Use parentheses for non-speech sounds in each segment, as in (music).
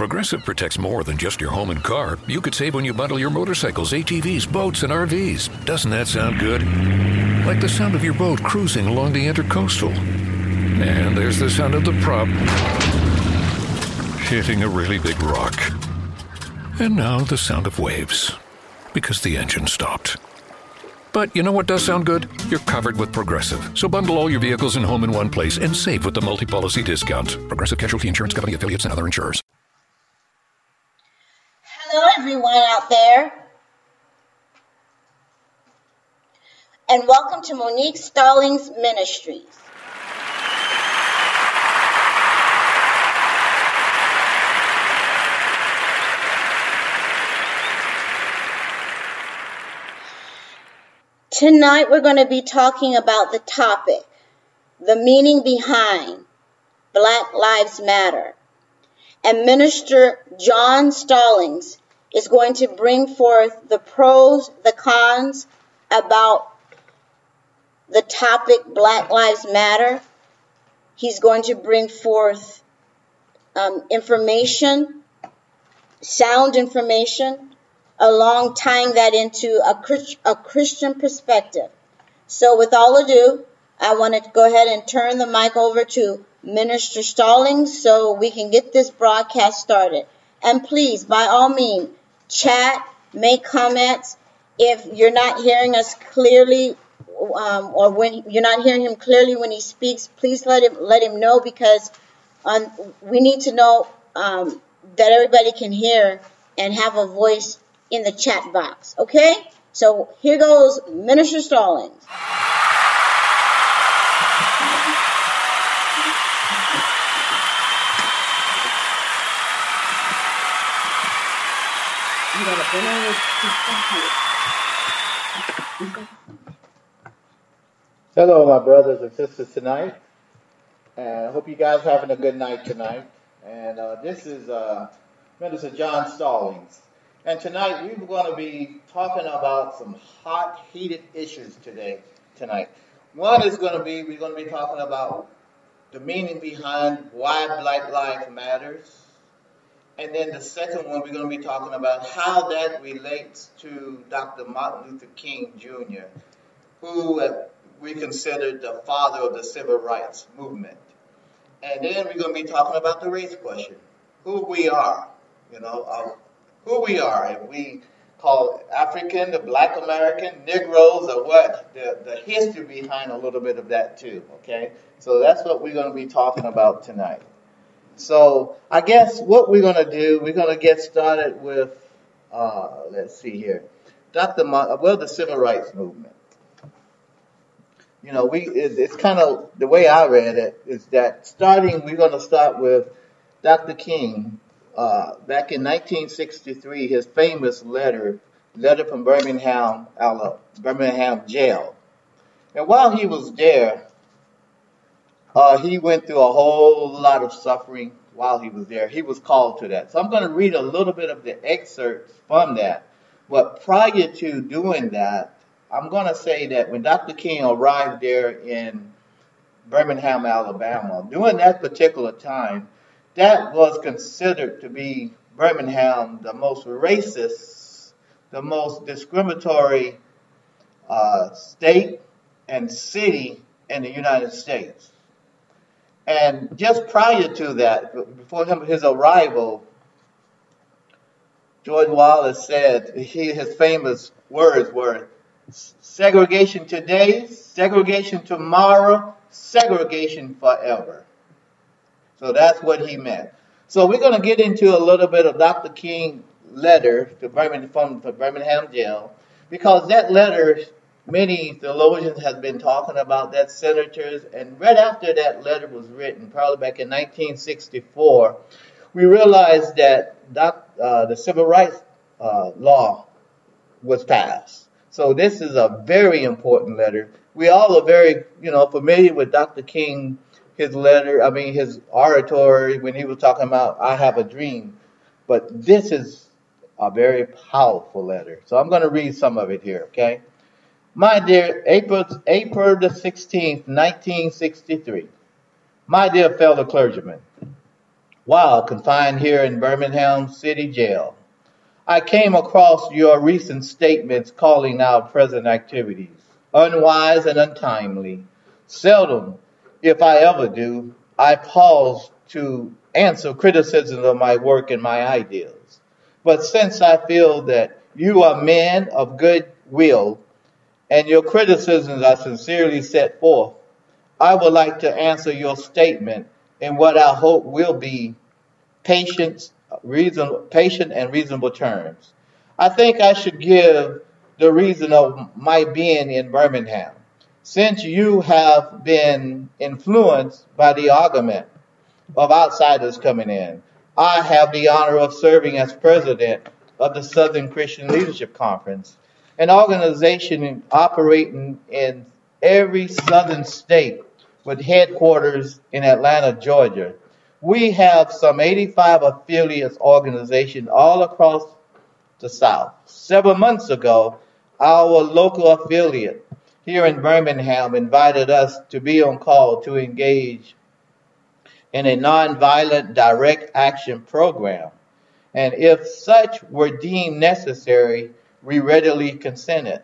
Progressive protects more than just your home and car. You could save when you bundle your motorcycles, ATVs, boats, and RVs. Doesn't that sound good? Like the sound of your boat cruising along the intercoastal. And there's the sound of the prop hitting a really big rock. And now the sound of waves because the engine stopped. But you know what does sound good? You're covered with Progressive. So bundle all your vehicles and home in one place and save with the multi policy discount. Progressive Casualty Insurance Company affiliates and other insurers. Hello, everyone out there. And welcome to Monique Stallings Ministries. Tonight we're going to be talking about the topic, the meaning behind Black Lives Matter. And Minister John Stallings is going to bring forth the pros, the cons about the topic Black Lives Matter. He's going to bring forth um, information, sound information, along tying that into a, a Christian perspective. So, with all ado, I want to go ahead and turn the mic over to Minister Stallings so we can get this broadcast started. And please, by all means, chat, make comments. If you're not hearing us clearly, um, or when you're not hearing him clearly when he speaks, please let him let him know because um, we need to know um, that everybody can hear and have a voice in the chat box. Okay? So here goes Minister Stallings. Hello, my brothers and sisters tonight. And I hope you guys are having a good night tonight. And uh, this is uh, Minister John Stallings. And tonight we're going to be talking about some hot, heated issues today, tonight. One is going to be, we're going to be talking about the meaning behind why Black Lives Matters. And then the second one, we're going to be talking about how that relates to Dr. Martin Luther King Jr., who we considered the father of the civil rights movement. And then we're going to be talking about the race question, who we are, you know, uh, who we are. If we call African, the black American, Negroes, or what, the, the history behind a little bit of that too, okay? So that's what we're going to be talking about tonight. So I guess what we're going to do, we're going to get started with, uh, let's see here, Dr. Ma- well, the civil rights movement. You know, we it, it's kind of the way I read it is that starting, we're going to start with Dr. King. Uh, back in 1963, his famous letter, letter from Birmingham, Birmingham jail. And while he was there, uh, he went through a whole lot of suffering while he was there. He was called to that. So I'm going to read a little bit of the excerpts from that. But prior to doing that, I'm going to say that when Dr. King arrived there in Birmingham, Alabama, during that particular time, that was considered to be Birmingham the most racist, the most discriminatory uh, state and city in the United States. And just prior to that, before him, his arrival, George Wallace said he, his famous words were segregation today, segregation tomorrow, segregation forever. So that's what he meant. So we're going to get into a little bit of Dr. King's letter to Birmingham, from the Birmingham jail because that letter many theologians have been talking about that, senators, and right after that letter was written, probably back in 1964, we realized that doc, uh, the civil rights uh, law was passed. So this is a very important letter. We all are very, you know, familiar with Dr. King, his letter, I mean, his oratory when he was talking about, I have a dream. But this is a very powerful letter. So I'm going to read some of it here, okay? My dear, April, April the 16th, 1963. My dear fellow clergymen, while confined here in Birmingham City Jail. I came across your recent statements calling out present activities unwise and untimely. Seldom, if I ever do, I pause to answer criticisms of my work and my ideas. But since I feel that you are men of good will and your criticisms are sincerely set forth, I would like to answer your statement in what I hope will be patient, reason, patient and reasonable terms. I think I should give the reason of my being in Birmingham. Since you have been influenced by the argument of outsiders coming in, I have the honor of serving as president of the Southern Christian Leadership Conference, an organization operating in every southern state with headquarters in Atlanta, Georgia. We have some 85 affiliates organizations all across the South. Several months ago, our local affiliate here in Birmingham invited us to be on call to engage in a nonviolent direct action program. And if such were deemed necessary, we readily consented.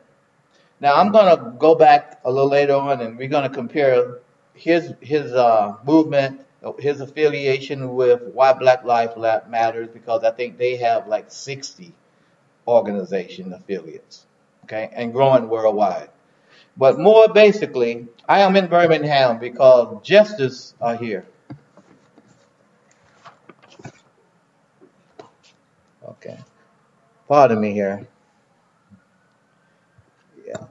Now I'm going to go back a little later on and we're going to compare his his uh, movement, his affiliation with Why Black Life Matters because I think they have like 60 organization affiliates, okay, and growing worldwide. But more basically, I am in Birmingham because justice are here. Okay. Pardon me here. Yeah.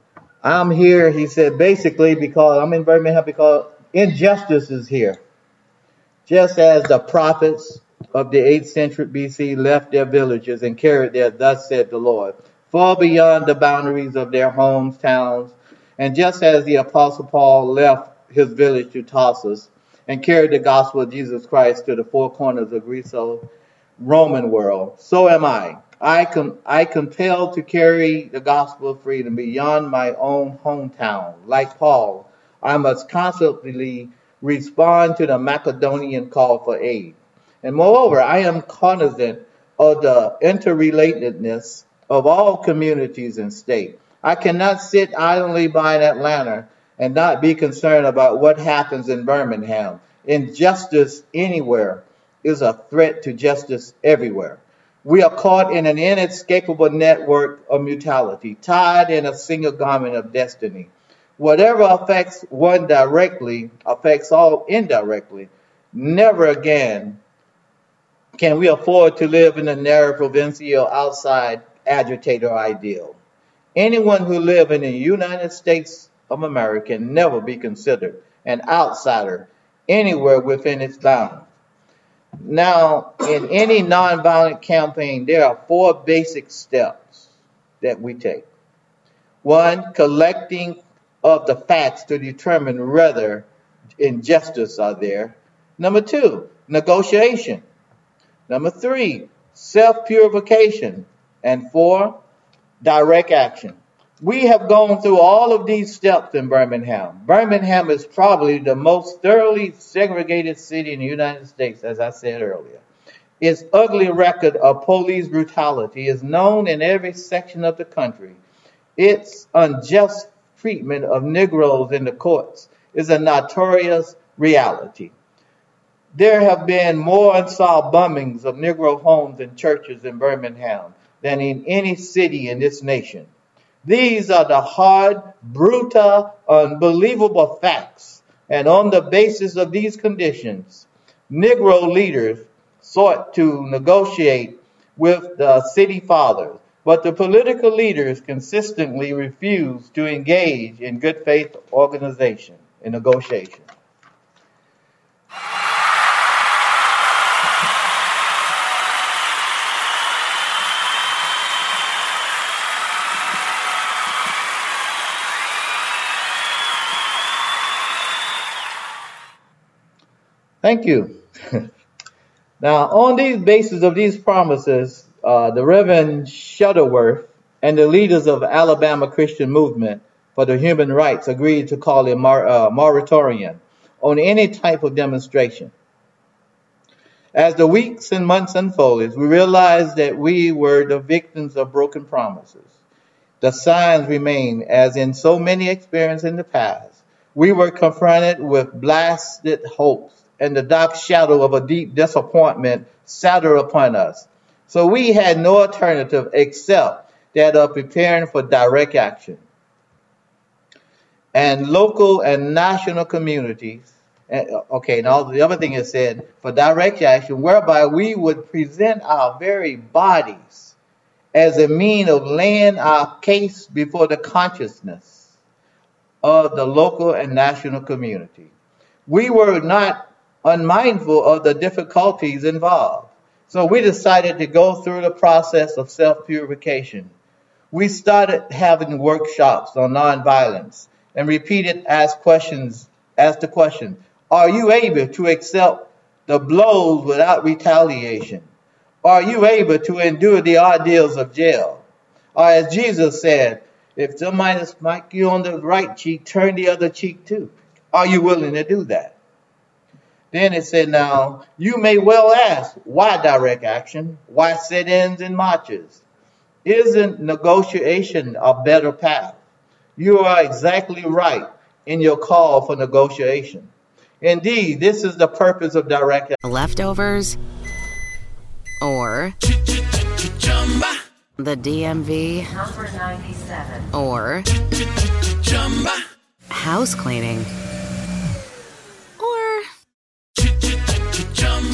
I'm here, he said, basically because I'm in Birmingham because injustice is here. Just as the prophets of the 8th century BC left their villages and carried their, thus said the Lord, far beyond the boundaries of their homes, towns, and just as the apostle Paul left his village to Tarsus and carried the gospel of Jesus Christ to the four corners of Greco Roman world, so am I. I com- I compelled to carry the gospel of freedom beyond my own hometown. Like Paul, I must constantly respond to the Macedonian call for aid. And moreover, I am cognizant of the interrelatedness of all communities and states. I cannot sit idly by in Atlanta and not be concerned about what happens in Birmingham. Injustice anywhere is a threat to justice everywhere. We are caught in an inescapable network of mutuality, tied in a single garment of destiny. Whatever affects one directly affects all indirectly. Never again can we afford to live in a narrow provincial outside agitator ideal. Anyone who lives in the United States of America can never be considered an outsider anywhere within its bounds. Now, in any nonviolent campaign, there are four basic steps that we take. One, collecting of the facts to determine whether injustice are there. Number two, negotiation. Number three, self purification. And four, direct action. We have gone through all of these steps in Birmingham. Birmingham is probably the most thoroughly segregated city in the United States, as I said earlier. Its ugly record of police brutality is known in every section of the country. Its unjust treatment of Negroes in the courts is a notorious reality. There have been more unsolved bombings of Negro homes and churches in Birmingham than in any city in this nation. These are the hard, brutal, unbelievable facts. And on the basis of these conditions, Negro leaders sought to negotiate with the city fathers, but the political leaders consistently refused to engage in good faith organization and negotiation. Thank you. (laughs) now, on these basis of these promises, uh, the Reverend Shuttlesworth and the leaders of Alabama Christian Movement for the Human Rights agreed to call a mor- uh, moratorium on any type of demonstration. As the weeks and months unfolded, we realized that we were the victims of broken promises. The signs remain, as in so many experiences in the past. We were confronted with blasted hopes, and the dark shadow of a deep disappointment settled upon us. So we had no alternative except that of preparing for direct action. And local and national communities uh, okay, now the other thing is said for direct action, whereby we would present our very bodies as a mean of laying our case before the consciousness of the local and national community. We were not unmindful of the difficulties involved. So we decided to go through the process of self purification. We started having workshops on nonviolence and repeated ask questions, ask the question, are you able to accept the blows without retaliation? Are you able to endure the ordeals of jail? Or as Jesus said, if somebody smite you on the right cheek, turn the other cheek too. Are you willing to do that? Then it said, now, you may well ask, why direct action? Why sit-ins and marches? Isn't negotiation a better path? You are exactly right in your call for negotiation. Indeed, this is the purpose of direct action. leftovers or the DMV Number 97. or house cleaning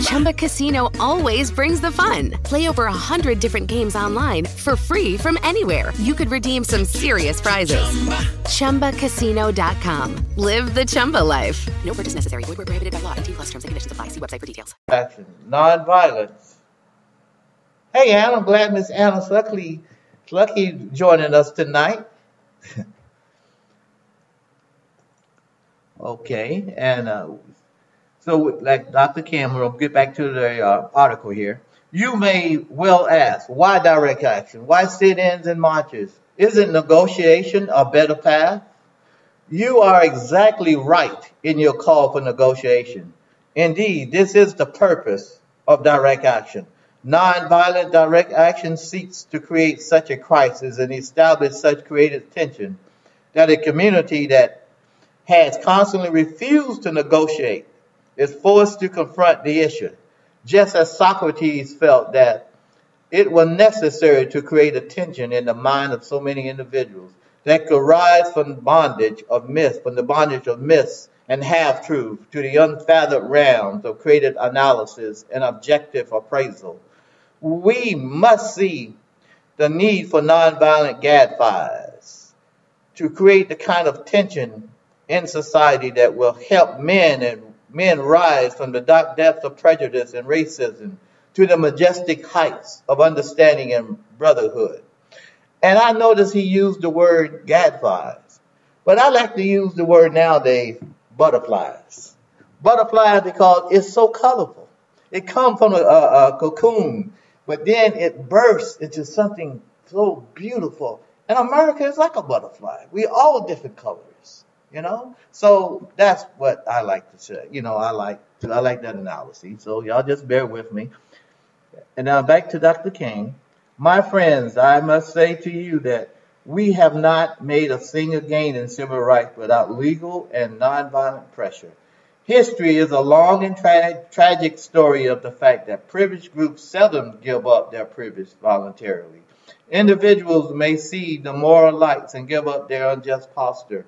Chumba Casino always brings the fun. Play over a hundred different games online for free from anywhere. You could redeem some serious prizes. Chumba. ChumbaCasino.com. Live the Chumba life. No purchase necessary. Void where prohibited by law. T plus terms and conditions apply. See website for details. action, nonviolence. Hey, Ann, I'm glad Miss Anna Slucky, lucky joining us tonight. (laughs) okay, and uh, so like Dr. King, we'll get back to the uh, article here. You may well ask, why direct action? Why sit-ins and marches? Isn't negotiation a better path? You are exactly right in your call for negotiation. Indeed, this is the purpose of direct action. Nonviolent direct action seeks to create such a crisis and establish such creative tension that a community that has constantly refused to negotiate is forced to confront the issue, just as Socrates felt that it was necessary to create a tension in the mind of so many individuals that could rise from bondage of myth, from the bondage of myths and half truth to the unfathomed realms of created analysis and objective appraisal. We must see the need for nonviolent gadflies to create the kind of tension in society that will help men and men rise from the dark depths of prejudice and racism to the majestic heights of understanding and brotherhood. And I notice he used the word gadflies, but I like to use the word nowadays butterflies. Butterflies because it's so colorful. It comes from a, a, a cocoon, but then it bursts into something so beautiful. And America is like a butterfly. We all different colors, you know. So that's what I like to say. You know, I like to, I like that analogy. So y'all just bear with me. And now back to Dr. King. My friends, I must say to you that we have not made a single gain in civil rights without legal and nonviolent pressure. History is a long and tra- tragic story of the fact that privileged groups seldom give up their privilege voluntarily. Individuals may see the moral lights and give up their unjust posture.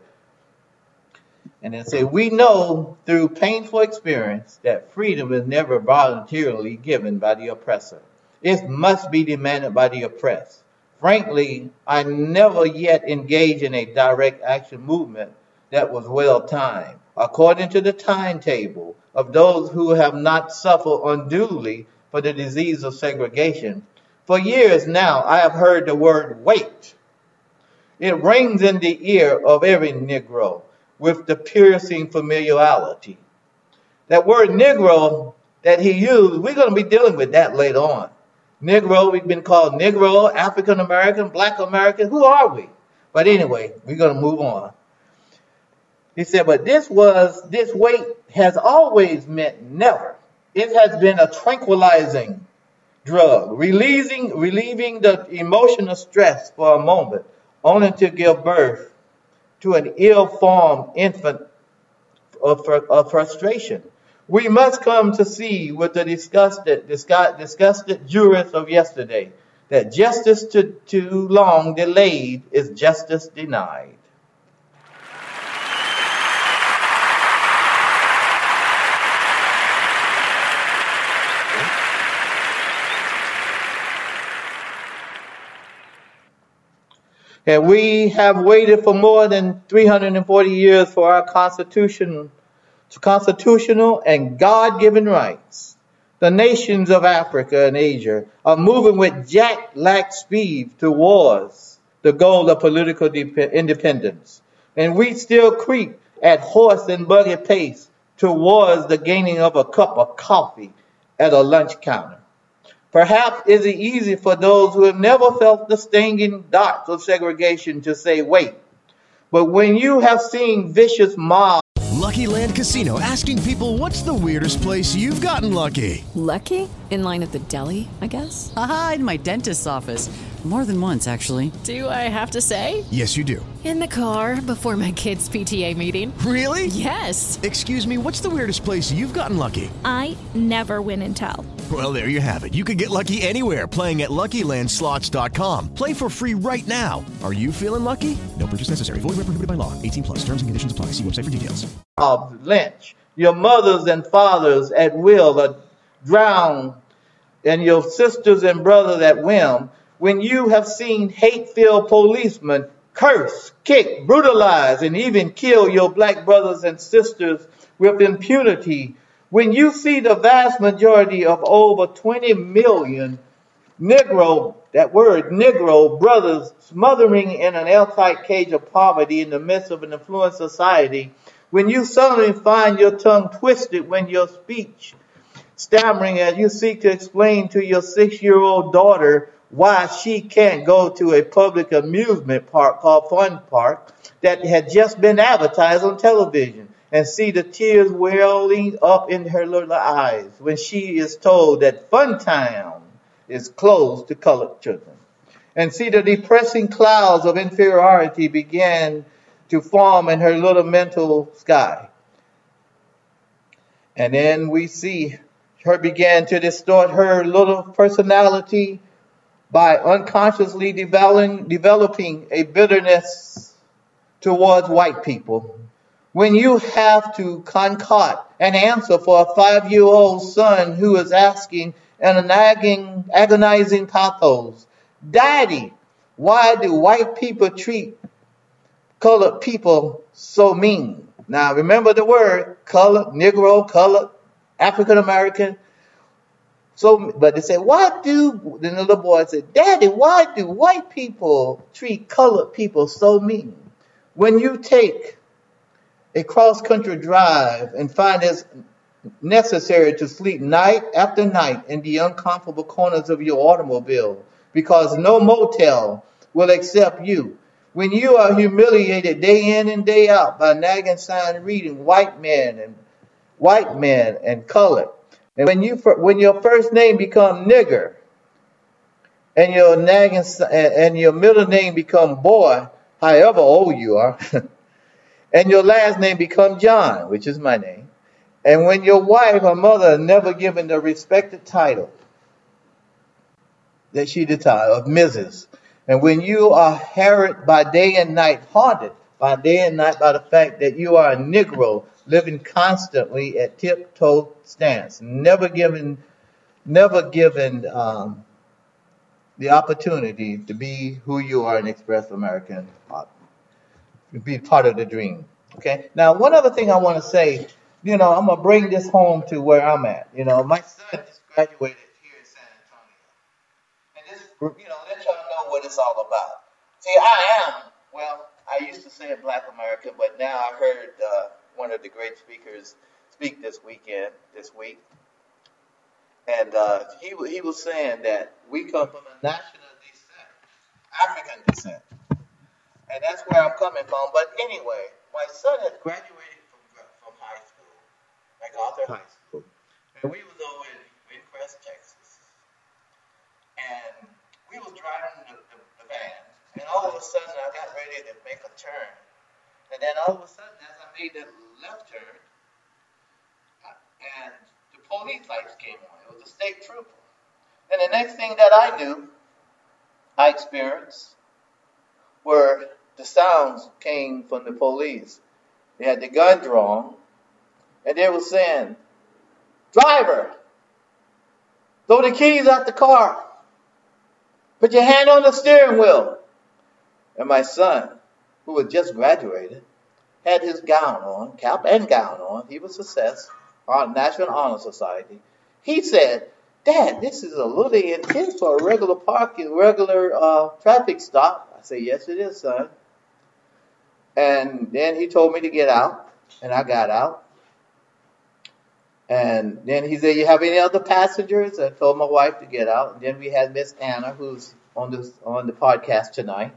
And then say, we know through painful experience that freedom is never voluntarily given by the oppressor. It must be demanded by the oppressed. Frankly, I never yet engaged in a direct action movement that was well timed, according to the timetable of those who have not suffered unduly for the disease of segregation. For years now, I have heard the word wait. It rings in the ear of every Negro with the piercing familiarity. That word Negro that he used, we're going to be dealing with that later on. Negro, we've been called Negro, African American, Black American. Who are we? But anyway, we're going to move on. He said, but this was, this weight has always meant never. It has been a tranquilizing drug, releasing, relieving the emotional stress for a moment, only to give birth to an ill-formed infant of, of frustration. We must come to see with the disgusted, disgusted jurists of yesterday that justice too, too long delayed is justice denied. And we have waited for more than 340 years for our constitution, constitutional and God-given rights. The nations of Africa and Asia are moving with jet-lag speed towards the goal of political independence. And we still creep at horse and buggy pace towards the gaining of a cup of coffee at a lunch counter. Perhaps is it easy for those who have never felt the stinging darts of segregation to say, wait. But when you have seen vicious mobs. Lucky Land Casino asking people what's the weirdest place you've gotten lucky? Lucky? In line at the deli, I guess? Aha, in my dentist's office. More than once, actually. Do I have to say? Yes, you do. In the car before my kids' PTA meeting. Really? Yes. Excuse me, what's the weirdest place you've gotten lucky? I never win and tell. Well, there you have it. You can get lucky anywhere playing at LuckyLandSlots.com. Play for free right now. Are you feeling lucky? No purchase necessary. Void where prohibited by law. 18 plus. Terms and conditions apply. See website for details. Of lynch. Your mothers and fathers at will are drowned, and your sisters and brothers at whim when you have seen hate-filled policemen curse, kick, brutalize, and even kill your black brothers and sisters with impunity, when you see the vast majority of over 20 million Negro, that word Negro brothers smothering in an airtight cage of poverty in the midst of an affluent society, when you suddenly find your tongue twisted when your speech stammering as you seek to explain to your six-year-old daughter why she can't go to a public amusement park called Fun Park that had just been advertised on television and see the tears welling up in her little eyes when she is told that Fun Town is closed to colored children. And see the depressing clouds of inferiority begin to form in her little mental sky. And then we see her begin to distort her little personality by unconsciously developing, developing a bitterness towards white people. When you have to concoct an answer for a five-year-old son who is asking in an nagging, agonizing pathos, Daddy, why do white people treat colored people so mean? Now remember the word colored, Negro, colored, African American. So, but they said, why do, then the little boy said, Daddy, why do white people treat colored people so mean? When you take a cross-country drive and find it necessary to sleep night after night in the uncomfortable corners of your automobile because no motel will accept you. When you are humiliated day in and day out by nagging sign reading white men and white men and colored and when you when your first name become nigger, and your nagging and your middle name become boy, however old you are, (laughs) and your last name become John, which is my name, and when your wife or mother are never given the respected title that she title of Mrs. And when you are harried by day and night, haunted by day and night by the fact that you are a Negro living constantly at tiptoe stance, never given, never given um, the opportunity to be who you are and express American, be part of the dream. Okay. Now, one other thing I want to say, you know, I'm gonna bring this home to where I'm at. You know, my son just graduated here in San Antonio, and this, you know, let y'all know what it's all about. See, I am well. I used to say Black American, but now I heard uh, one of the great speakers speak this weekend, this week, and uh, he he was saying that we come from a national descent, African descent, and that's where I'm coming from. But anyway, my son has graduated from from high school, MacArthur High School, and we was over in Windcrest, Texas, and we was driving the, the, the van, and all of a sudden I got ready to make a turn, and then all of a sudden as I made that left turn, and the police lights came on. It was a state trooper, and the next thing that I knew, I experienced where the sounds came from the police. They had the gun drawn, and they were saying, "Driver, throw the keys out the car. Put your hand on the steering wheel." And my son, who had just graduated, had his gown on, cap and gown on. He was success on National Honor Society. He said, Dad, this is a little intense for a regular parking, regular uh, traffic stop. I said, Yes, it is, son. And then he told me to get out, and I got out. And then he said, "You have any other passengers?" I told my wife to get out. And then we had Miss Anna, who's on this on the podcast tonight,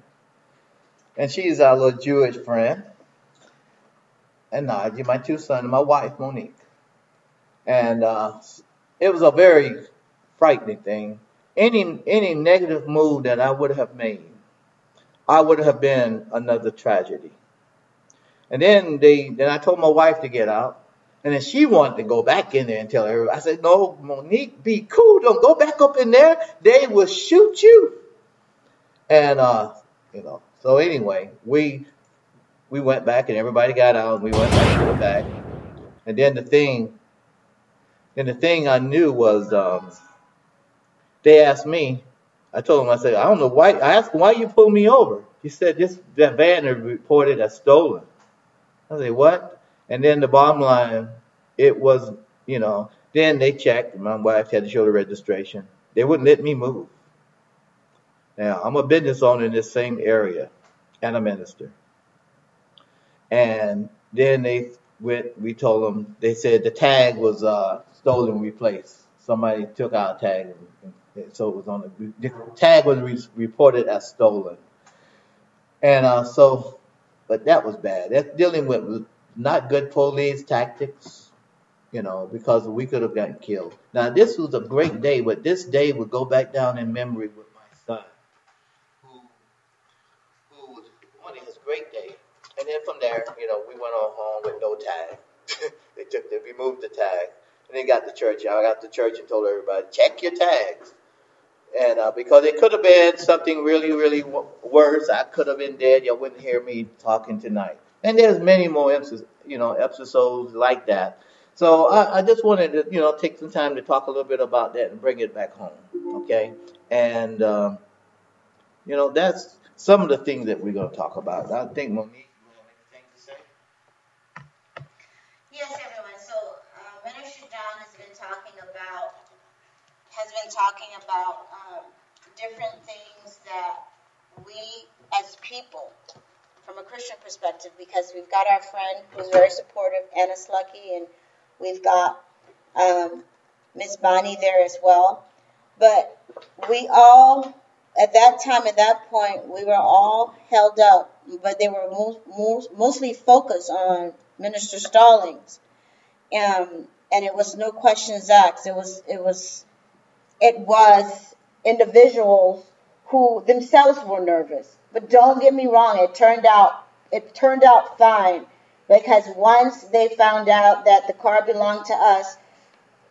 and she's our little Jewish friend. And Nadia, my two sons, and my wife Monique. And uh, it was a very frightening thing. Any any negative move that I would have made, I would have been another tragedy. And then they then I told my wife to get out. And then she wanted to go back in there and tell everybody. I said, No, Monique, be cool. Don't go back up in there. They will shoot you. And uh, you know, so anyway, we we went back and everybody got out and we went back to the back. And then the thing then the thing I knew was um, they asked me, I told them, I said, I don't know why I asked why you pulled me over? He said this that van reported as stolen. I said, what? And then the bottom line, it was, you know, then they checked. My wife had to show the registration. They wouldn't let me move. Now, I'm a business owner in this same area and a minister. And then they went, we told them, they said the tag was uh, stolen, replaced. Somebody took our tag, and, and so it was on the, the tag was re- reported as stolen. And uh, so, but that was bad. That's dealing with not good police tactics, you know, because we could have gotten killed. Now, this was a great day, but this day would go back down in memory with my son, who, who was one of his great days. And then from there, you know, we went on home with no tag. (laughs) they took, they removed the tag, and they got to church. I got to church and told everybody, check your tags. And uh, because it could have been something really, really w- worse, I could have been dead. You wouldn't hear me talking tonight. And there's many more episodes, you know, episodes like that. So I, I just wanted to, you know, take some time to talk a little bit about that and bring it back home, okay? And um, you know, that's some of the things that we're going to talk about. I think Monique, you want anything to say? Yes, everyone. So uh, Minister John has been talking about has been talking about um, different things that we as people, from a Christian perspective, because we've got our friend who's very supportive, Anna Slucky, and we've got um, Miss Bonnie there as well. But we all, at that time, at that point, we were all held up, but they were mo- mo- mostly focused on Minister Stallings, um, and it was no questions asked. It was it was it was individuals who themselves were nervous. But don't get me wrong, it turned out it turned out fine because once they found out that the car belonged to us,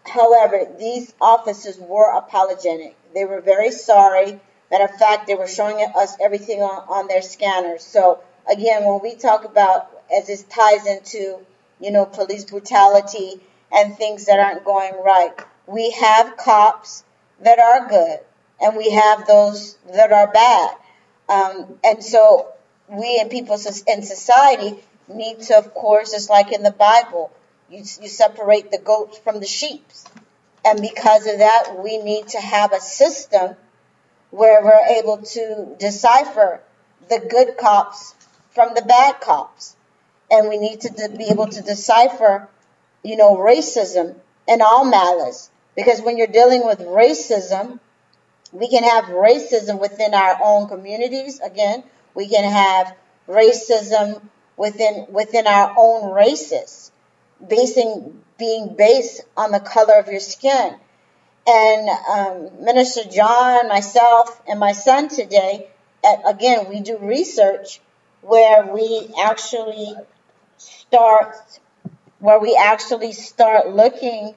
however, these officers were apologetic. They were very sorry. Matter of fact, they were showing us everything on, on their scanners. So again, when we talk about as this ties into, you know, police brutality and things that aren't going right, we have cops that are good and we have those that are bad. Um, and so we and people in society need to, of course, just like in the Bible, you, you separate the goats from the sheep. And because of that, we need to have a system where we're able to decipher the good cops from the bad cops. And we need to be able to decipher, you know, racism and all malice. Because when you're dealing with racism, we can have racism within our own communities. Again, we can have racism within within our own races, basing being based on the color of your skin. And um, Minister John, myself, and my son today, at, again, we do research where we actually start where we actually start looking,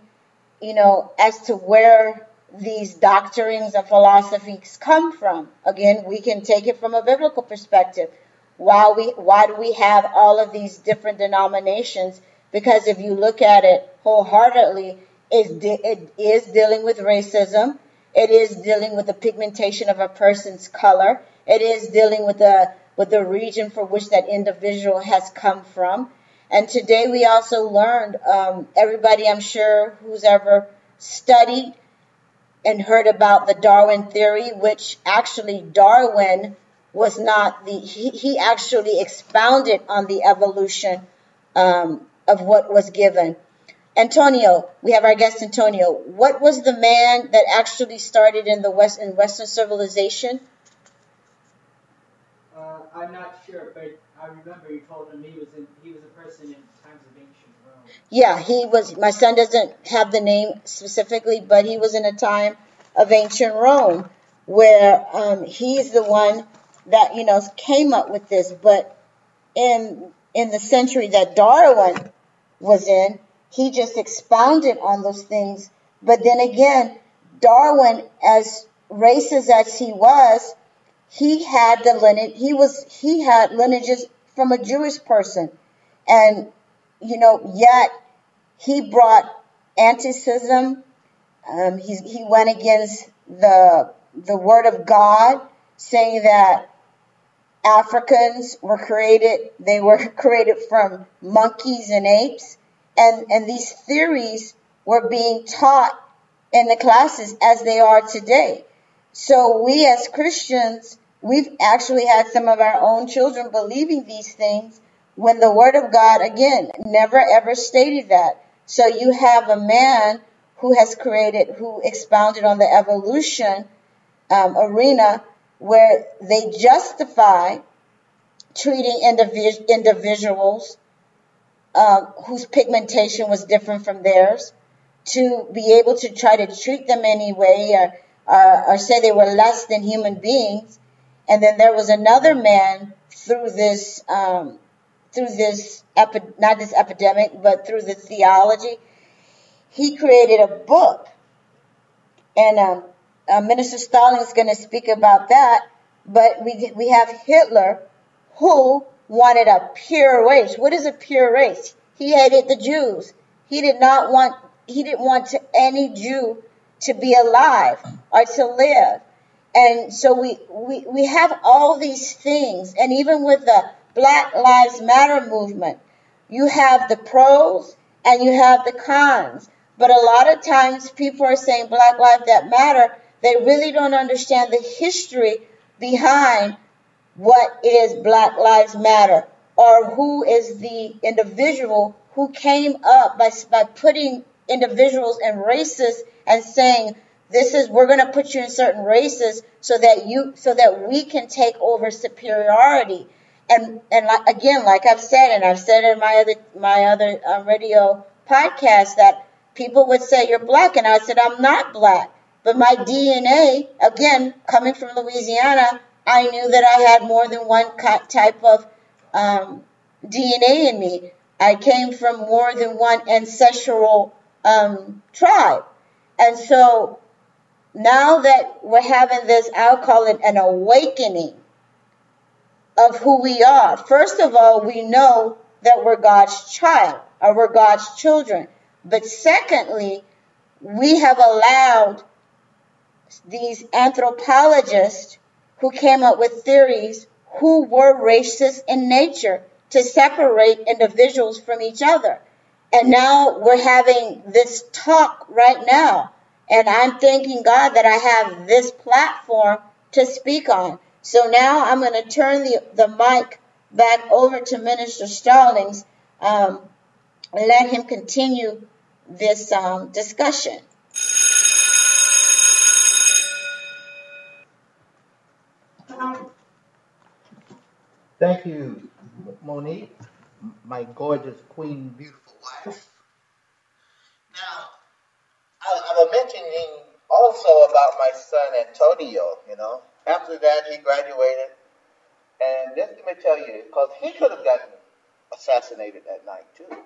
you know, as to where these doctrines and philosophies come from. Again, we can take it from a biblical perspective. Why we why do we have all of these different denominations? Because if you look at it wholeheartedly, it, is dealing with racism. It is dealing with the pigmentation of a person's color. It is dealing with the with the region for which that individual has come from. And today we also learned, um, everybody I'm sure who's ever studied and heard about the Darwin theory, which actually Darwin was not the, he, he actually expounded on the evolution um, of what was given. Antonio, we have our guest Antonio. What was the man that actually started in the West in Western civilization? I'm not sure, but I remember you told him he was in, he was a person in times of ancient Rome. Yeah, he was. My son doesn't have the name specifically, but he was in a time of ancient Rome where um, he's the one that you know came up with this. But in in the century that Darwin was in, he just expounded on those things. But then again, Darwin, as racist as he was, he had the lineage. He was he had lineages from a Jewish person, and you know, yet he brought anticism. Um, he he went against the the word of God, saying that Africans were created. They were (laughs) created from monkeys and apes, and and these theories were being taught in the classes as they are today. So we as Christians, we've actually had some of our own children believing these things when the Word of God, again, never ever stated that. So you have a man who has created, who expounded on the evolution um, arena where they justify treating individ- individuals um, whose pigmentation was different from theirs to be able to try to treat them anyway or, or, or say they were less than human beings. And then there was another man through this, um, through this, epi- not this epidemic, but through the theology. He created a book. And um, uh, Minister Stalling is going to speak about that. But we, we have Hitler who wanted a pure race. What is a pure race? He hated the Jews. He did not want he didn't want to, any Jew to be alive or to live. And so we, we, we have all these things. And even with the Black Lives Matter movement, you have the pros and you have the cons. But a lot of times people are saying Black Lives That Matter. They really don't understand the history behind what is Black Lives Matter or who is the individual who came up by, by putting individuals and races and saying, this is, we're going to put you in certain races so that you, so that we can take over superiority. And, and like, again, like I've said, and I've said in my other, my other um, radio podcast that people would say you're black. And I said, I'm not black, but my DNA, again, coming from Louisiana, I knew that I had more than one type of um, DNA in me. I came from more than one ancestral um, tribe. And so now that we're having this, I'll call it an awakening of who we are. First of all, we know that we're God's child or we're God's children. But secondly, we have allowed these anthropologists who came up with theories who were racist in nature to separate individuals from each other. And now we're having this talk right now. And I'm thanking God that I have this platform to speak on. So now I'm going to turn the, the mic back over to Minister Stallings um, and let him continue this um, discussion. Thank you, Monique, my gorgeous queen, beautiful wife. Now, I, I was mentioning also about my son Antonio, you know. After that, he graduated. And just let me tell you, because he could have gotten assassinated that night, too.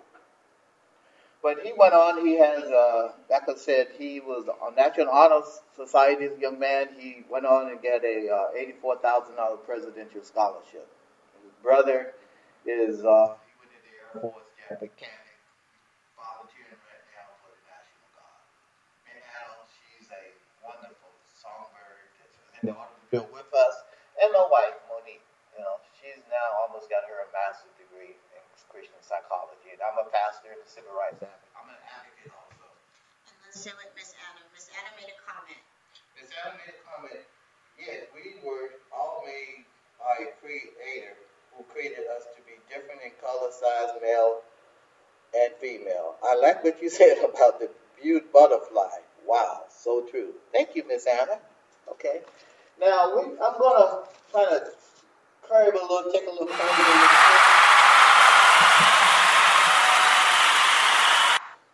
But he went on, he has, uh, like I said, he was a National Honor Society's young man. He went on and got a uh, $84,000 presidential scholarship. His brother is, uh, he went in the Air Force, yeah, mechanic, volunteering right now for the National Guard. Mint Adams, she's a wonderful songbird that's in the automobile with us. And my wife, Monique, you know, she's now almost got her a master's degree in Christian psychology. And I'm a pastor and a civil rights advocate. I'm an advocate also. And let's say with Miss Anna. Miss Anna made a comment. Miss Anna made a comment. Yes, we were all made by a creator who created us to be different in color, size, male, and female. I like what you (laughs) said about the viewed butterfly. Wow, so true. Thank you, Miss Anna. Okay. Now we, I'm gonna kind of curve a little, take a little.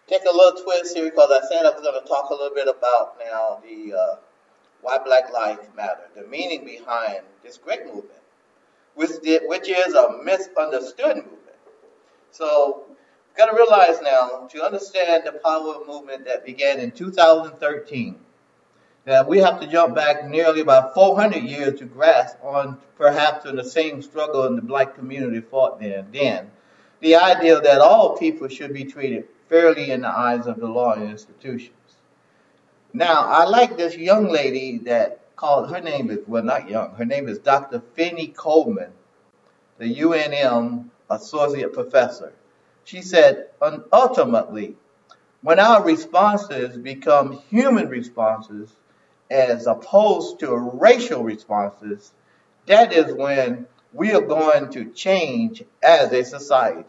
Take a little twist here because I said I was going to talk a little bit about now the uh, why Black Lives Matter, the meaning behind this great movement, which, did, which is a misunderstood movement. So, got to realize now to understand the power of movement that began in 2013 that we have to jump back nearly about 400 years to grasp on perhaps in the same struggle in the black community fought then. Then, the idea that all people should be treated fairly in the eyes of the law and institutions. Now, I like this young lady that called, her name is, well, not young, her name is Dr. Finnie Coleman, the UNM associate professor. She said, ultimately, when our responses become human responses as opposed to racial responses, that is when we are going to change as a society.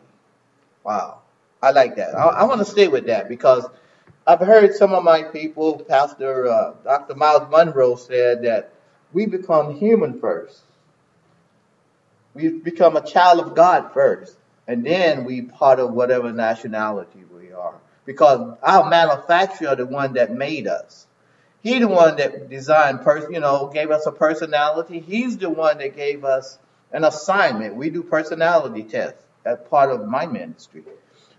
Wow. I like that. I, I want to stay with that because I've heard some of my people, Pastor uh, Dr. Miles Munroe said that we become human first. We become a child of God first, and then we part of whatever nationality we are. Because our manufacturer, the one that made us, he the one that designed, pers- you know, gave us a personality. He's the one that gave us an assignment. We do personality tests as part of my ministry.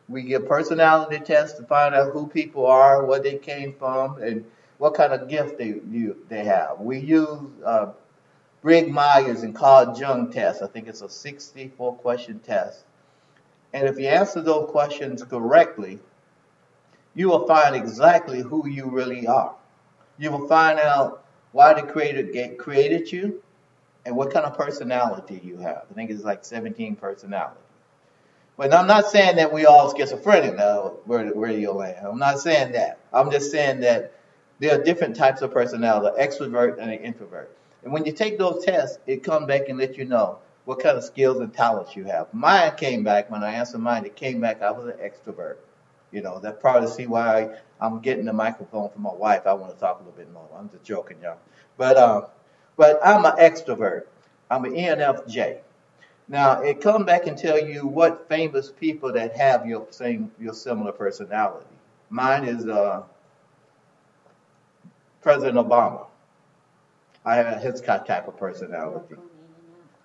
We give personality tests to find out who people are, where they came from, and what kind of gift they they have. We use uh, Briggs Myers and Carl Jung test. I think it's a 64 question test. And if you answer those questions correctly, you will find exactly who you really are. You will find out why the creator created you and what kind of personality you have. I think it's like 17 personalities. But I'm not saying that we all schizophrenic now, you land. I'm not saying that. I'm just saying that there are different types of personality, an extrovert and an introvert. And when you take those tests, it comes back and let you know what kind of skills and talents you have. Mine came back, when I answered mine, it came back, I was an extrovert. You know, that's probably see why I'm getting the microphone from my wife. I want to talk a little bit more. I'm just joking, y'all. But, um, but I'm an extrovert. I'm an ENFJ. Now it come back and tell you what famous people that have your same your similar personality. Mine is uh, President Obama. I have his type of personality.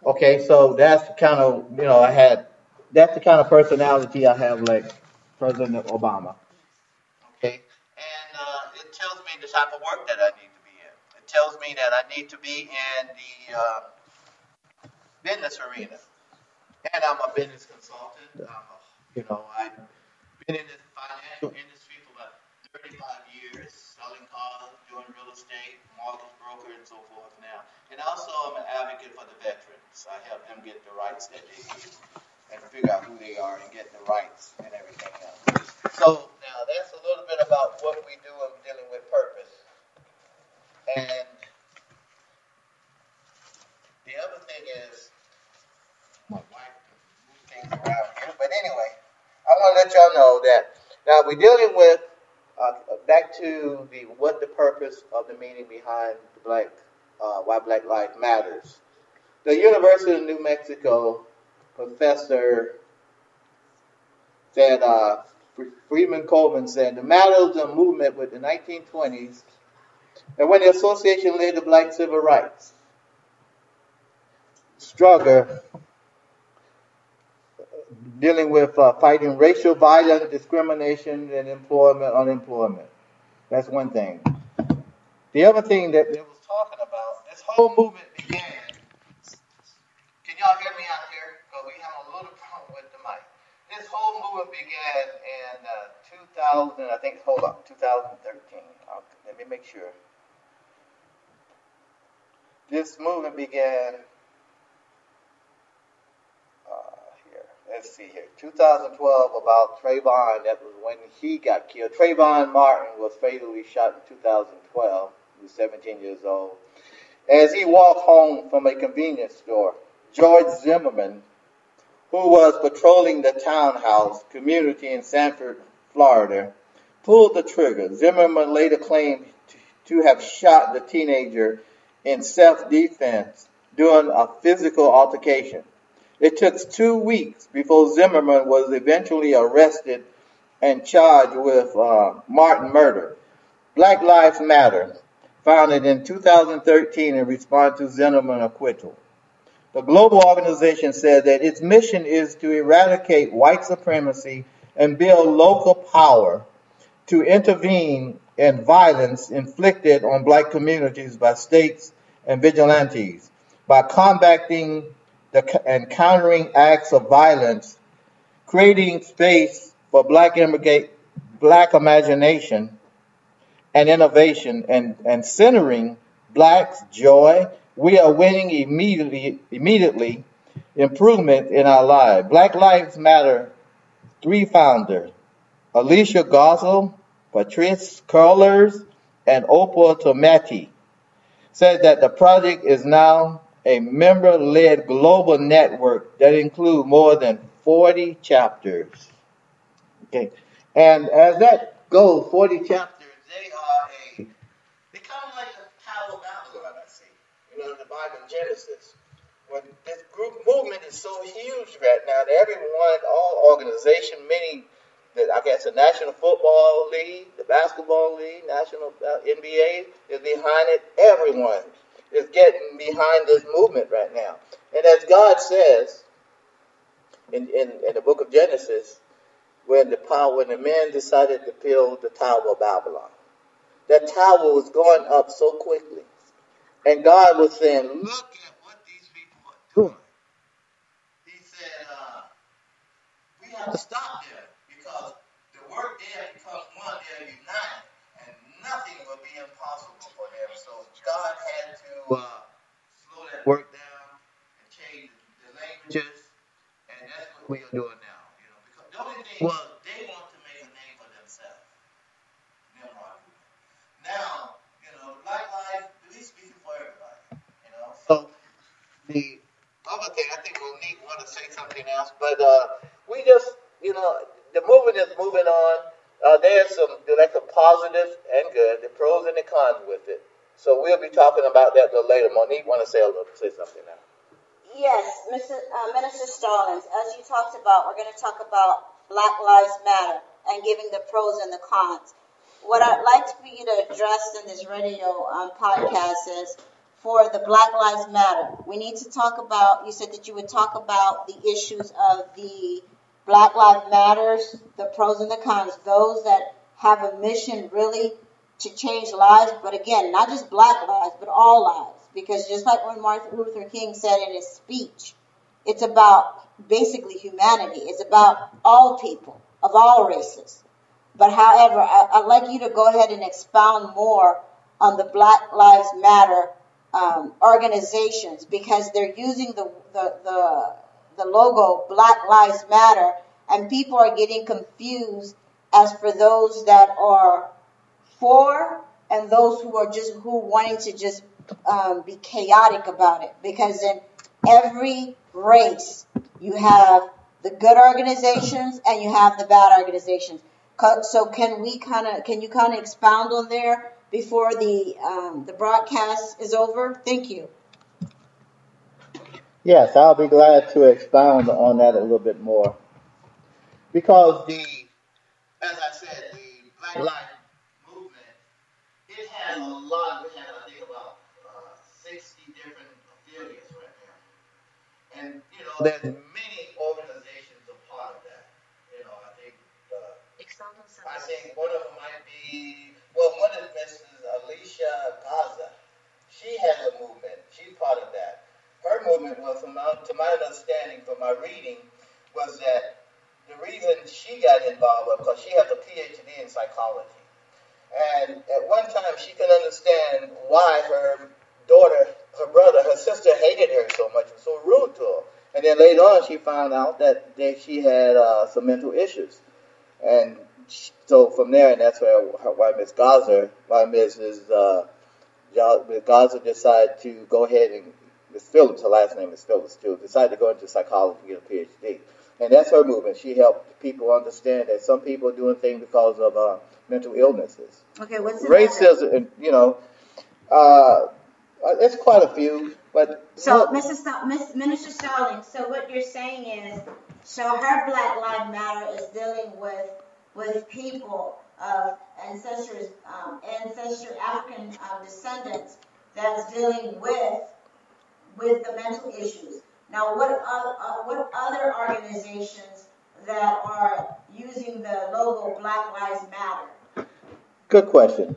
Okay, so that's the kind of you know I had. That's the kind of personality I have, like President Obama. Okay, and uh, it tells me the type of work that I need to be in. It tells me that I need to be in the uh, business arena and I'm a business consultant. Um, you know, I've been in the financial industry for about 35 years, selling cars, doing real estate, mortgage broker, and so forth now. And also, I'm an advocate for the veterans. I help them get the rights that they need. and figure out who they are and get the rights and everything else. So now that's a little bit about what we do in dealing with purpose. And the other thing is, my wife moved things around here, but anyway, I want to let y'all know that now we're dealing with uh, back to the what the purpose of the meaning behind the black uh, why Black Lives Matters. The University of New Mexico professor said, uh, Freeman Coleman said, the matter of the movement with the 1920s and when the association led the black civil rights struggle dealing with uh, fighting racial violence, discrimination, and employment, unemployment. That's one thing. The other thing that they was talking about, this whole movement began. Can y'all hear me out here? Because we have a little (laughs) problem with the mic. This whole movement began in uh, 2000, I think, hold on, 2013. I'll, let me make sure. This movement began see here, 2012 about Trayvon. That was when he got killed. Trayvon Martin was fatally shot in 2012. He was 17 years old. As he walked home from a convenience store, George Zimmerman, who was patrolling the townhouse community in Sanford, Florida, pulled the trigger. Zimmerman later claimed to have shot the teenager in self-defense during a physical altercation. It took two weeks before Zimmerman was eventually arrested and charged with uh, Martin murder. Black Lives Matter, founded in 2013 in response to Zimmerman acquittal. The global organization said that its mission is to eradicate white supremacy and build local power to intervene in violence inflicted on black communities by states and vigilantes, by combating the, and countering acts of violence, creating space for black black imagination and innovation, and, and centering blacks' joy, we are winning immediately, immediately improvement in our lives. Black Lives Matter three founders, Alicia Garza, Patrisse Cullors, and Opal Tometi, said that the project is now a member-led global network that includes more than 40 chapters. Okay, and as that goes, 40 chapters, they are a, they kind of like the Tower of I see, you know, in the Bible Genesis. When this group movement is so huge right now that everyone, all organization, many, that I guess the National Football League, the Basketball League, National uh, NBA is behind it. Everyone is getting behind this movement right now. And as God says in, in, in the book of Genesis, when the power, when the men decided to build the Tower of Babylon, that tower was going up so quickly. And God was saying, look at what these people are doing. He said, uh, we have to stop them because the work there becomes one, they're united, and nothing will be impossible for them. So God had to uh, slow that work down and change the languages, and that's what we are doing now. You know, because the only thing was they want to make a name for themselves. Now, you know, Black Lives, we speaking for everybody. You know, so the other thing, I think we'll need want to say something else, but uh, we just, you know, the movement is moving on. Uh, there's some like the positives and good, the pros and the cons with it. So we'll be talking about that a little later. Monique, want to say a little, say something now? Yes, Mr. Uh, Minister Stallings, as you talked about, we're going to talk about Black Lives Matter and giving the pros and the cons. What I'd like for you to address in this radio um, podcast is for the Black Lives Matter. We need to talk about, you said that you would talk about the issues of the Black Lives Matters, the pros and the cons, those that have a mission really to change lives, but again, not just black lives, but all lives. Because just like when Martin Luther King said in his speech, it's about basically humanity. It's about all people of all races. But however, I, would like you to go ahead and expound more on the Black Lives Matter um, organizations because they're using the, the, the the logo Black Lives Matter, and people are getting confused as for those that are for and those who are just who wanting to just um, be chaotic about it. Because in every race, you have the good organizations and you have the bad organizations. So can we kind of can you kind of expound on there before the um, the broadcast is over? Thank you. Yes, I'll be glad to expound on that a little bit more. Because the, as I said, the Black Lives Movement, it has a lot, it has, I think, about uh, 60 different affiliates right now. And, you know, there's many organizations a part of that. You know, I think, uh, I think one of them might be, well, one of them is. Alicia Gaza. She has a movement. She's part of that. Her movement was, from my, to my understanding from my reading, was that the reason she got involved was because she has a PhD in psychology. And at one time, she couldn't understand why her daughter, her brother, her sister hated her so much and so rude to her. And then later on, she found out that they, she had uh, some mental issues. And so from there, and that's where why Miss Gaza, why Mrs. Uh, Ms. Decided to go ahead and Miss Phillips, her last name is Phillips too, decided to go into psychology and get a PhD. And that's her movement. She helped people understand that some people are doing things because of uh, mental illnesses. Okay, what's the Racism, and, you know, uh, it's quite a few, but So, Mrs. Sta- Miss Minister Stallings, so what you're saying is, so her Black Lives Matter is dealing with with people of ancestors, um, ancestor African um, descendants that's dealing with with the mental issues. Now, what other, uh, what other organizations that are using the logo Black Lives Matter? Good question.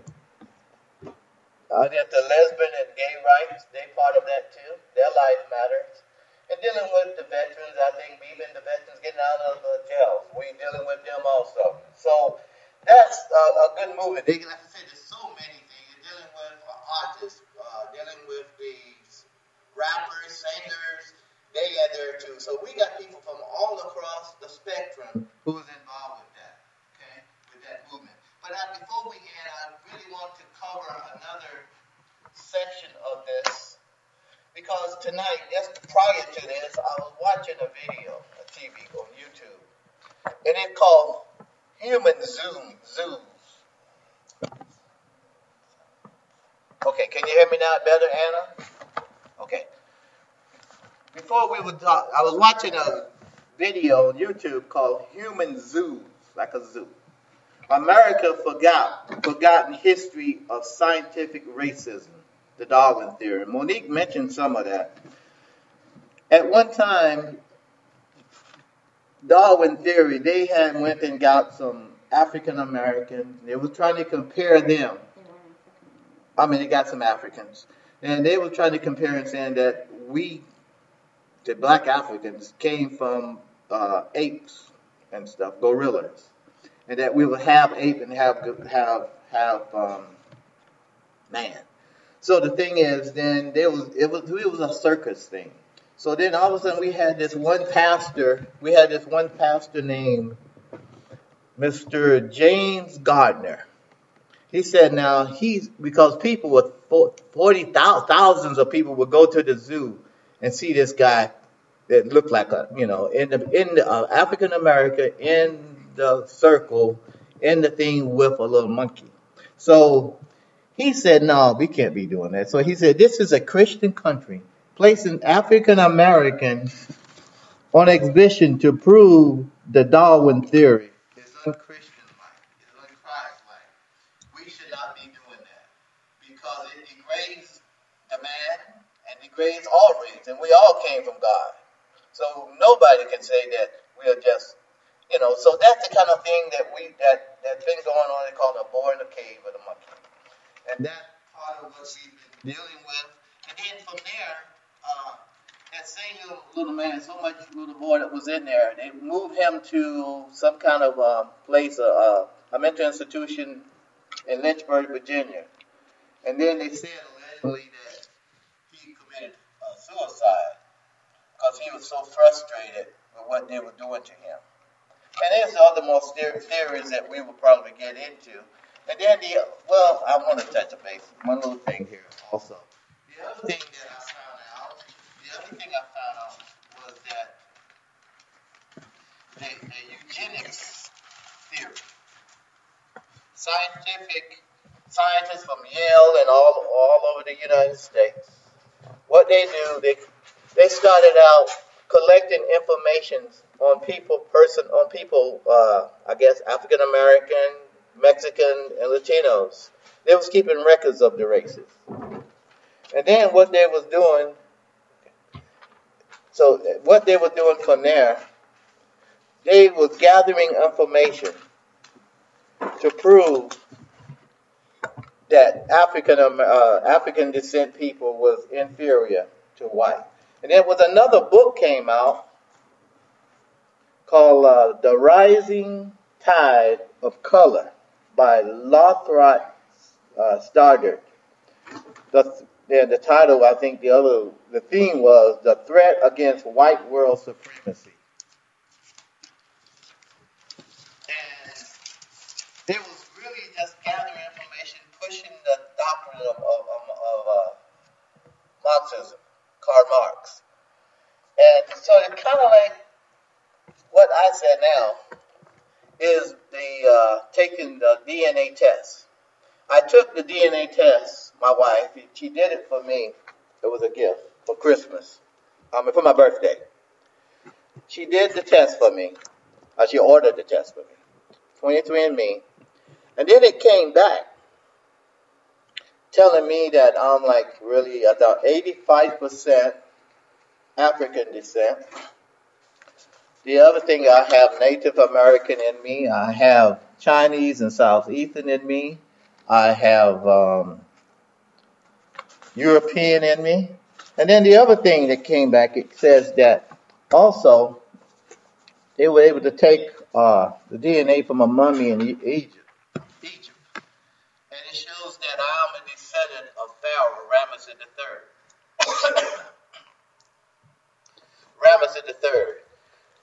Uh, that the lesbian and gay rights, they part of that too. Their life matters. And dealing with the veterans, I think even the veterans getting out of the jails, we dealing with them also. So that's uh, a good movement. They, like I said, there's so many things. You're dealing with uh, artists, uh, dealing with the rappers, singers, they are there too. So we got people from all across the spectrum who's involved with that, okay, with that movement. But uh, before we end, I really want to cover another section of this because tonight, just prior to this, I was watching a video, a TV on YouTube, and it's called Human Zoom Zoos. Okay, can you hear me now better, Anna? Okay. Before we would talk, I was watching a video on YouTube called Human Zoos, like a zoo. America forgot forgotten history of scientific racism, the Darwin theory. Monique mentioned some of that. At one time, Darwin theory, they had went and got some African Americans. They were trying to compare them. I mean, they got some Africans, and they were trying to compare and saying that we, the black Africans, came from uh, apes and stuff, gorillas, and that we would have ape and have have have um, man. So the thing is, then there was it was it was a circus thing. So then all of a sudden we had this one pastor. We had this one pastor named Mr. James Gardner. He said now he's because people with forty thousands of people would go to the zoo and see this guy that looked like a you know in the in the uh, African America in the circle in the thing with a little monkey. So he said no, we can't be doing that. So he said this is a Christian country placing African Americans on exhibition to prove the Darwin theory is unchristian-like, is unchristlike. We should not be doing that because it degrades the man and all race, and we all came from God. So nobody can say that we are just, you know. So that's the kind of thing that we that that's been going on. They call it a boar in the cave with a monkey, and that's part of what we've been dealing with. And then from there, uh, that same little, little man, so much little boy that was in there, they moved him to some kind of uh, place, uh, uh, a mental institution in Lynchburg, Virginia. And then they said allegedly that suicide because he was so frustrated with what they were doing to him. And there's other more theories that we will probably get into. And then the well, I want to touch a base one little thing here also. The other thing that I found out, the other thing I found out was that the, the eugenics theory, scientific scientists from Yale and all all over the United States, what they do, they they started out collecting information on people, person, on people, uh, I guess African American, Mexican, and Latinos. They was keeping records of the races, and then what they was doing. So what they were doing from there, they was gathering information to prove that African uh, African descent people was inferior to white. And then was another book came out called uh, The Rising Tide of Color by Lothrop uh, Stoddard. The, the, title, I think the other, the theme was The Threat Against White World Supremacy. And it was really just gathering pushing the doctrine of, of, of, uh, Marxism, Karl Marx. And so it's kind of like what I said now is the uh, taking the DNA test. I took the DNA test. My wife, she did it for me. It was a gift for Christmas, um, for my birthday. She did the test for me. Uh, she ordered the test for me, 23andMe, and then it came back telling me that I'm like really about 85% African descent. The other thing, I have Native American in me. I have Chinese and South Southeastern in me. I have um, European in me. And then the other thing that came back, it says that also they were able to take uh, the DNA from a mummy in Egypt. Egypt. And it shows that I'm a descendant of Pharaoh Ramesses III. (coughs) Ramesses III.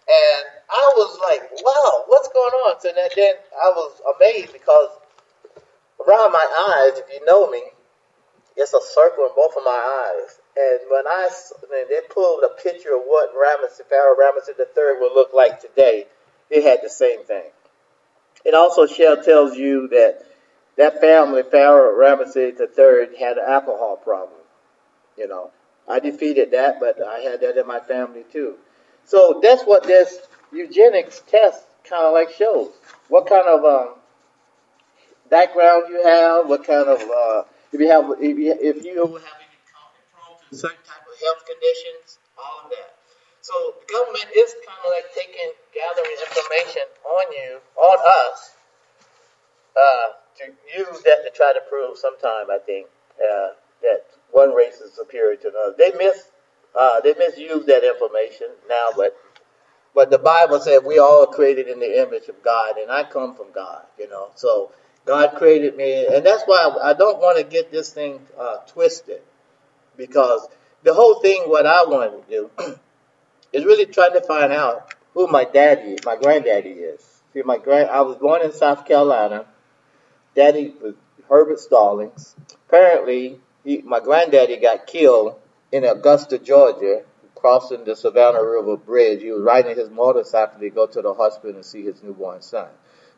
And I was like, wow, what's going on? So then, I was amazed because around my eyes, if you know me, it's a circle in both of my eyes. And when I when they pulled a picture of what Ramesses, Pharaoh Ramesses III would look like today, it had the same thing. It also shell tells you that that family, Pharaoh Ramesses III, had an alcohol problem. You know, I defeated that, but I had that in my family too. So that's what this eugenics test kind of like shows. What kind of um, background you have, what kind of uh, if you have if you, if you have any certain type of health conditions, all of that. So the government is kind of like taking gathering information on you, on us, uh, to use that to try to prove sometime I think uh, that one race is superior to another. They miss uh, they misuse that information now, but but the Bible said we all created in the image of God, and I come from God, you know. So God created me, and that's why I don't want to get this thing uh, twisted, because the whole thing, what I want to do, (clears throat) is really trying to find out who my daddy, my granddaddy is. See, my grand, I was born in South Carolina. Daddy was Herbert Stallings. Apparently, he, my granddaddy got killed in Augusta, Georgia, crossing the Savannah River Bridge. He was riding his motorcycle to go to the hospital and see his newborn son.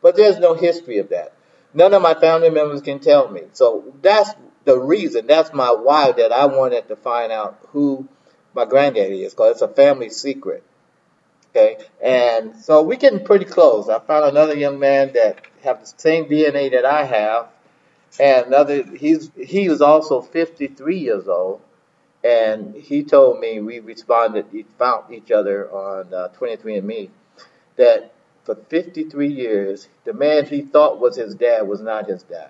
But there's no history of that. None of my family members can tell me. So that's the reason, that's my why that I wanted to find out who my granddaddy is, because it's a family secret. Okay, and so we're getting pretty close. I found another young man that have the same DNA that I have, and another he's he was also 53 years old, and he told me we responded, we found each other on uh, 23andMe, that for 53 years, the man he thought was his dad was not his dad.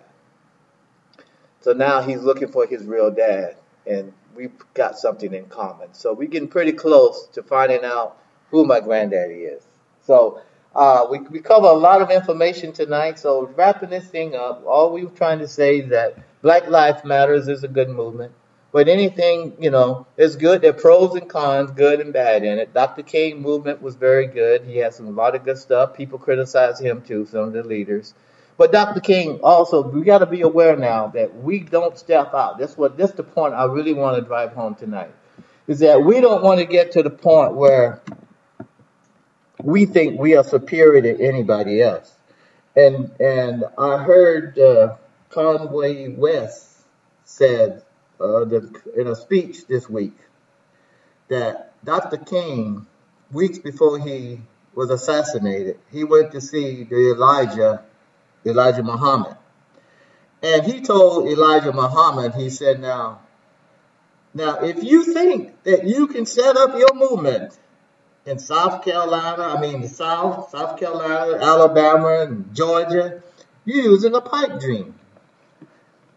So now he's looking for his real dad, and we've got something in common. So we're getting pretty close to finding out who my granddaddy is. So uh, we, we cover a lot of information tonight. So wrapping this thing up, all we were trying to say is that Black Lives Matters is a good movement. But anything, you know, is good. There are pros and cons, good and bad in it. Dr. King movement was very good. He had some a lot of good stuff. People criticize him too, some of the leaders. But Dr. King also, we got to be aware now that we don't step out. That's what. That's the point I really want to drive home tonight. Is that we don't want to get to the point where we think we are superior to anybody else. And and I heard uh, Cornel West said uh, the, in a speech this week that Dr. King, weeks before he was assassinated, he went to see the Elijah Elijah Muhammad. And he told Elijah Muhammad, he said, now, now, if you think that you can set up your movement in South Carolina, I mean the South, South Carolina, Alabama, and Georgia, you're using a pipe dream.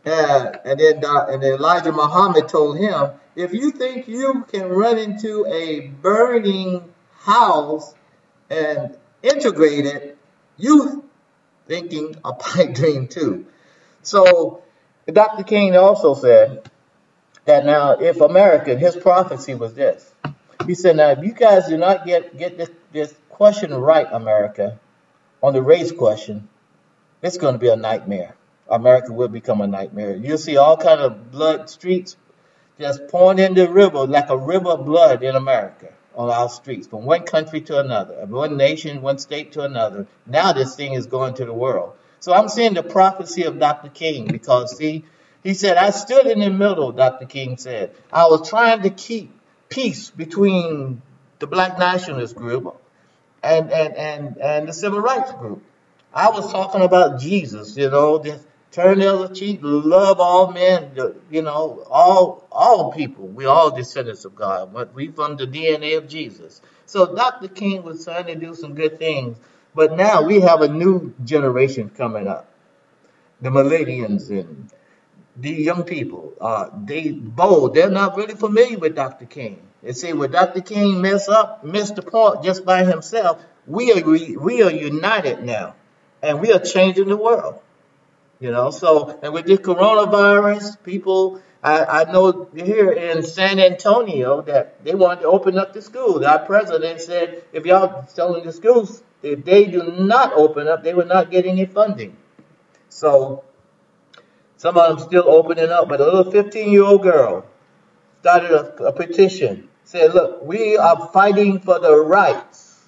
Uh, and then uh, and then Elijah Muhammad told him, if you think you can run into a burning house and integrate it, you thinking a pipe dream too. So Dr. King also said that now if America, his prophecy was this. He said, now if you guys do not get, get this, this question right, America, on the race question, it's going to be a nightmare. America will become a nightmare. You'll see all kind of blood streets just pouring into the river like a river of blood in America on our streets, from one country to another, one nation, one state to another. Now this thing is going to the world. So I'm seeing the prophecy of Dr. King because see, he said, I stood in the middle, Dr. King said. I was trying to keep peace between the black nationalist group and, and, and, and the civil rights group. I was talking about Jesus, you know, this turn the other cheek, love all men, you know, all all people. We all descendants of God, but we from the DNA of Jesus. So Dr. King was trying to do some good things, but now we have a new generation coming up, the millennials and the young people. Uh, they bold. They're not really familiar with Dr. King. They say, "Well, Dr. King mess up, missed the point just by himself." We are we are united now, and we are changing the world. You know, so, and with this coronavirus, people, I, I know here in San Antonio that they want to open up the schools. Our president said if y'all telling the schools, if they do not open up, they will not get any funding. So, some of them still opening up, but a little 15 year old girl started a, a petition, said, look, we are fighting for the rights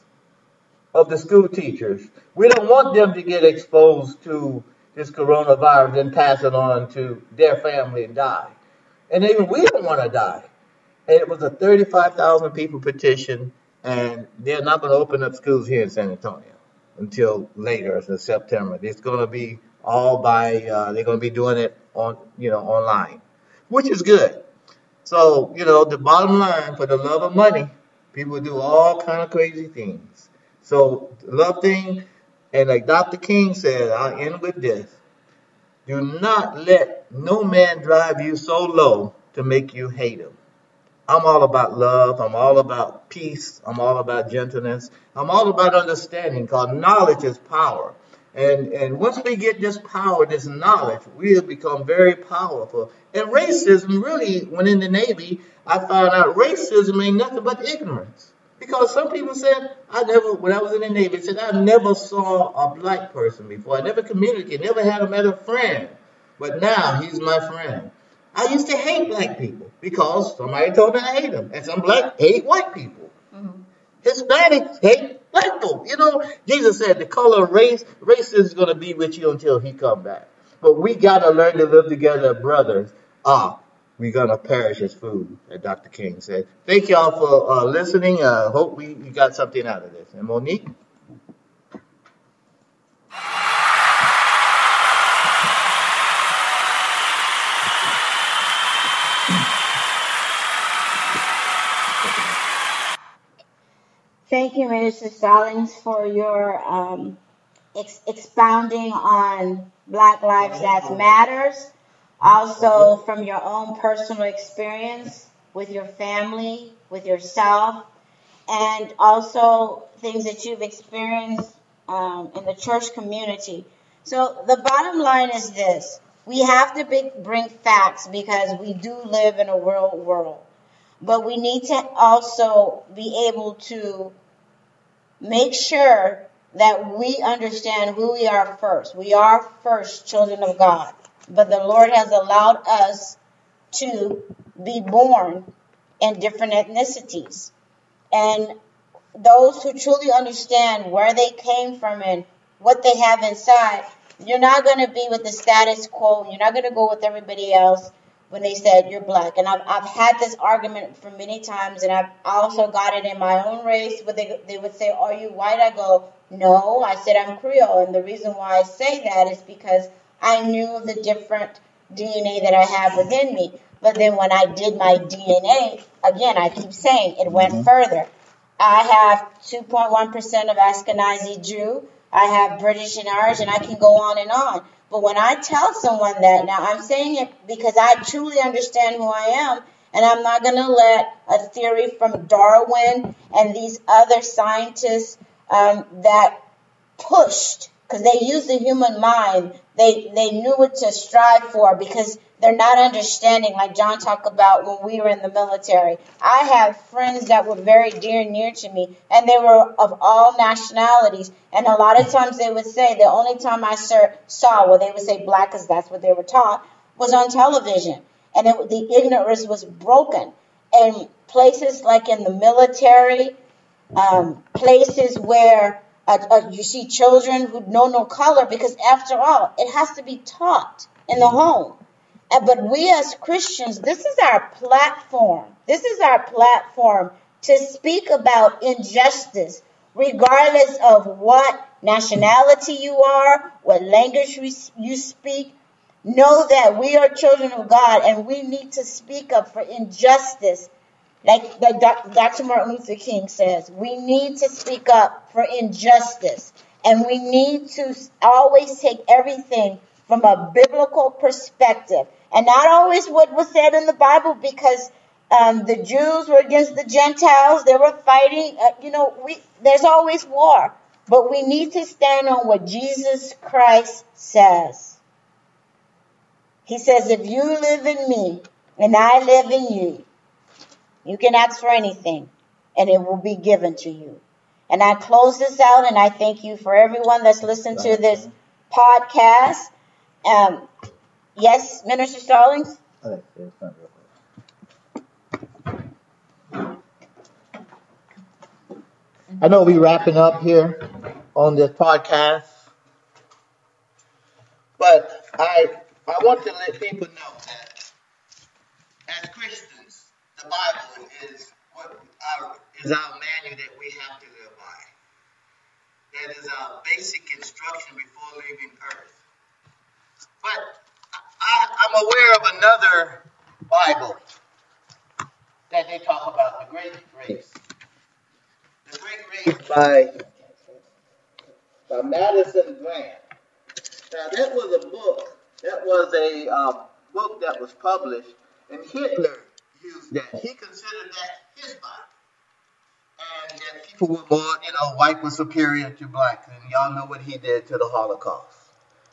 of the school teachers. We don't want them to get exposed to this coronavirus and pass it on to their family and die. And even we don't want to die. And it was a 35,000 people petition, and they're not going to open up schools here in San Antonio until later, in September. It's going to be all by, uh, they're going to be doing it on, you know, online, which is good. So, you know, the bottom line, for the love of money, people do all kind of crazy things. So, love thing, and like Dr. King said, I'll end with this. Do not let no man drive you so low to make you hate him. I'm all about love. I'm all about peace. I'm all about gentleness. I'm all about understanding because knowledge is power. And, and once we get this power, this knowledge, we'll become very powerful. And racism, really, when in the Navy, I found out racism ain't nothing but ignorance. Because some people said, I never, when I was in the Navy, said, I never saw a black person before. I never communicated, never had a met a friend. But now he's my friend. I used to hate black people because somebody told me I hate them. And some black hate white people. Mm-hmm. Hispanics hate people. You know, Jesus said the color of race, race is going to be with you until he come back. But we got to learn to live together, brothers. Ah, we're gonna perish as food, as Dr. King said. Thank y'all for uh, listening. I uh, hope we, we got something out of this. And Monique? Thank you, Minister Stallings, for your um, ex- expounding on Black Lives That Matters also, from your own personal experience with your family, with yourself, and also things that you've experienced um, in the church community. So, the bottom line is this we have to bring facts because we do live in a real world. But we need to also be able to make sure that we understand who we are first. We are first children of God. But the Lord has allowed us to be born in different ethnicities. And those who truly understand where they came from and what they have inside, you're not going to be with the status quo. You're not going to go with everybody else when they said you're black. And I've, I've had this argument for many times, and I've also got it in my own race where they, they would say, Are you white? I go, No. I said, I'm Creole. And the reason why I say that is because I knew the different DNA that I have within me. But then when I did my DNA, again, I keep saying it went mm-hmm. further. I have 2.1% of Ashkenazi Jew. I have British and Irish, and I can go on and on. But when I tell someone that, now I'm saying it because I truly understand who I am, and I'm not going to let a theory from Darwin and these other scientists um, that pushed, because they used the human mind, they, they knew what to strive for because they're not understanding, like John talked about when we were in the military. I have friends that were very dear and near to me, and they were of all nationalities. And a lot of times they would say the only time I saw, well, they would say black because that's what they were taught, was on television. And it, the ignorance was broken. And places like in the military, um, places where uh, uh, you see children who know no color, because after all, it has to be taught in the home. But we as Christians, this is our platform. This is our platform to speak about injustice, regardless of what nationality you are, what language you speak. Know that we are children of God and we need to speak up for injustice. Like, like Dr. Martin Luther King says, we need to speak up for injustice. And we need to always take everything from a biblical perspective and not always what was said in the Bible because um, the Jews were against the Gentiles. They were fighting. Uh, you know, we, there's always war. But we need to stand on what Jesus Christ says. He says, if you live in me and I live in you, you can ask for anything and it will be given to you. And I close this out and I thank you for everyone that's listened to this podcast. Um, Yes, Minister Stallings? I know we're wrapping up here on this podcast, but I I want to let people know that as Christians, the Bible is what our, is our manual that we have to live by. That is our basic instruction before leaving Earth. But I, am aware of another Bible that they talk about the Great Race. The Great Race by, by Madison Grant. Now, that was a book, that was a um, book that was published, and Hitler used that. He considered that his Bible. And that people were more, you know, white was superior to black. And y'all know what he did to the Holocaust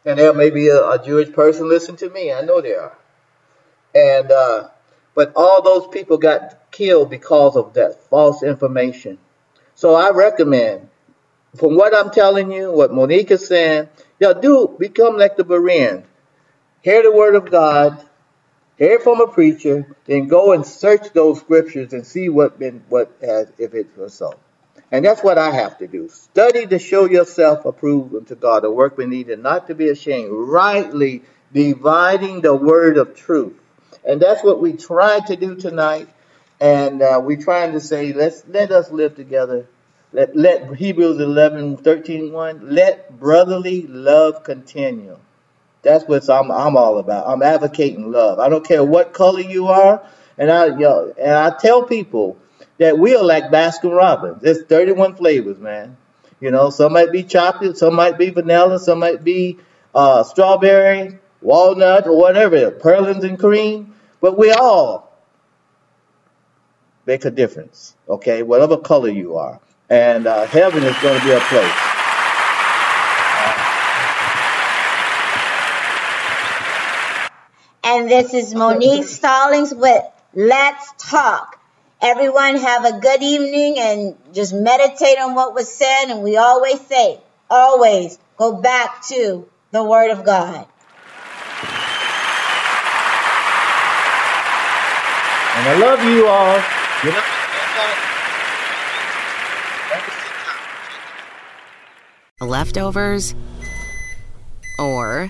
and there may be a, a Jewish person listen to me. I know there are. And uh, but all those people got killed because of that false information. So I recommend, from what I'm telling you, what Monique is saying, y'all do become like the Bereans. Hear the word of God, hear it from a preacher, then go and search those scriptures and see what been what has if it was so. And that's what I have to do. Study to show yourself approved unto God, a workman needed not to be ashamed, rightly dividing the word of truth. And that's what we tried to do tonight. And uh, we're trying to say, let's let us live together. Let, let Hebrews 11, 13, 1, let brotherly love continue. That's what I'm, I'm all about. I'm advocating love. I don't care what color you are. And I, you know, and I tell people, that we are like Baskin Robbins. There's 31 flavors, man. You know, some might be chocolate, some might be vanilla, some might be uh, strawberry, walnut, or whatever, pralines and cream. But we all make a difference, okay? Whatever color you are. And uh, heaven is going to be a place. And this is Monique Stallings with Let's Talk. Everyone have a good evening and just meditate on what was said. And we always say, always go back to the Word of God. And I love you all. Get up. Leftovers? Or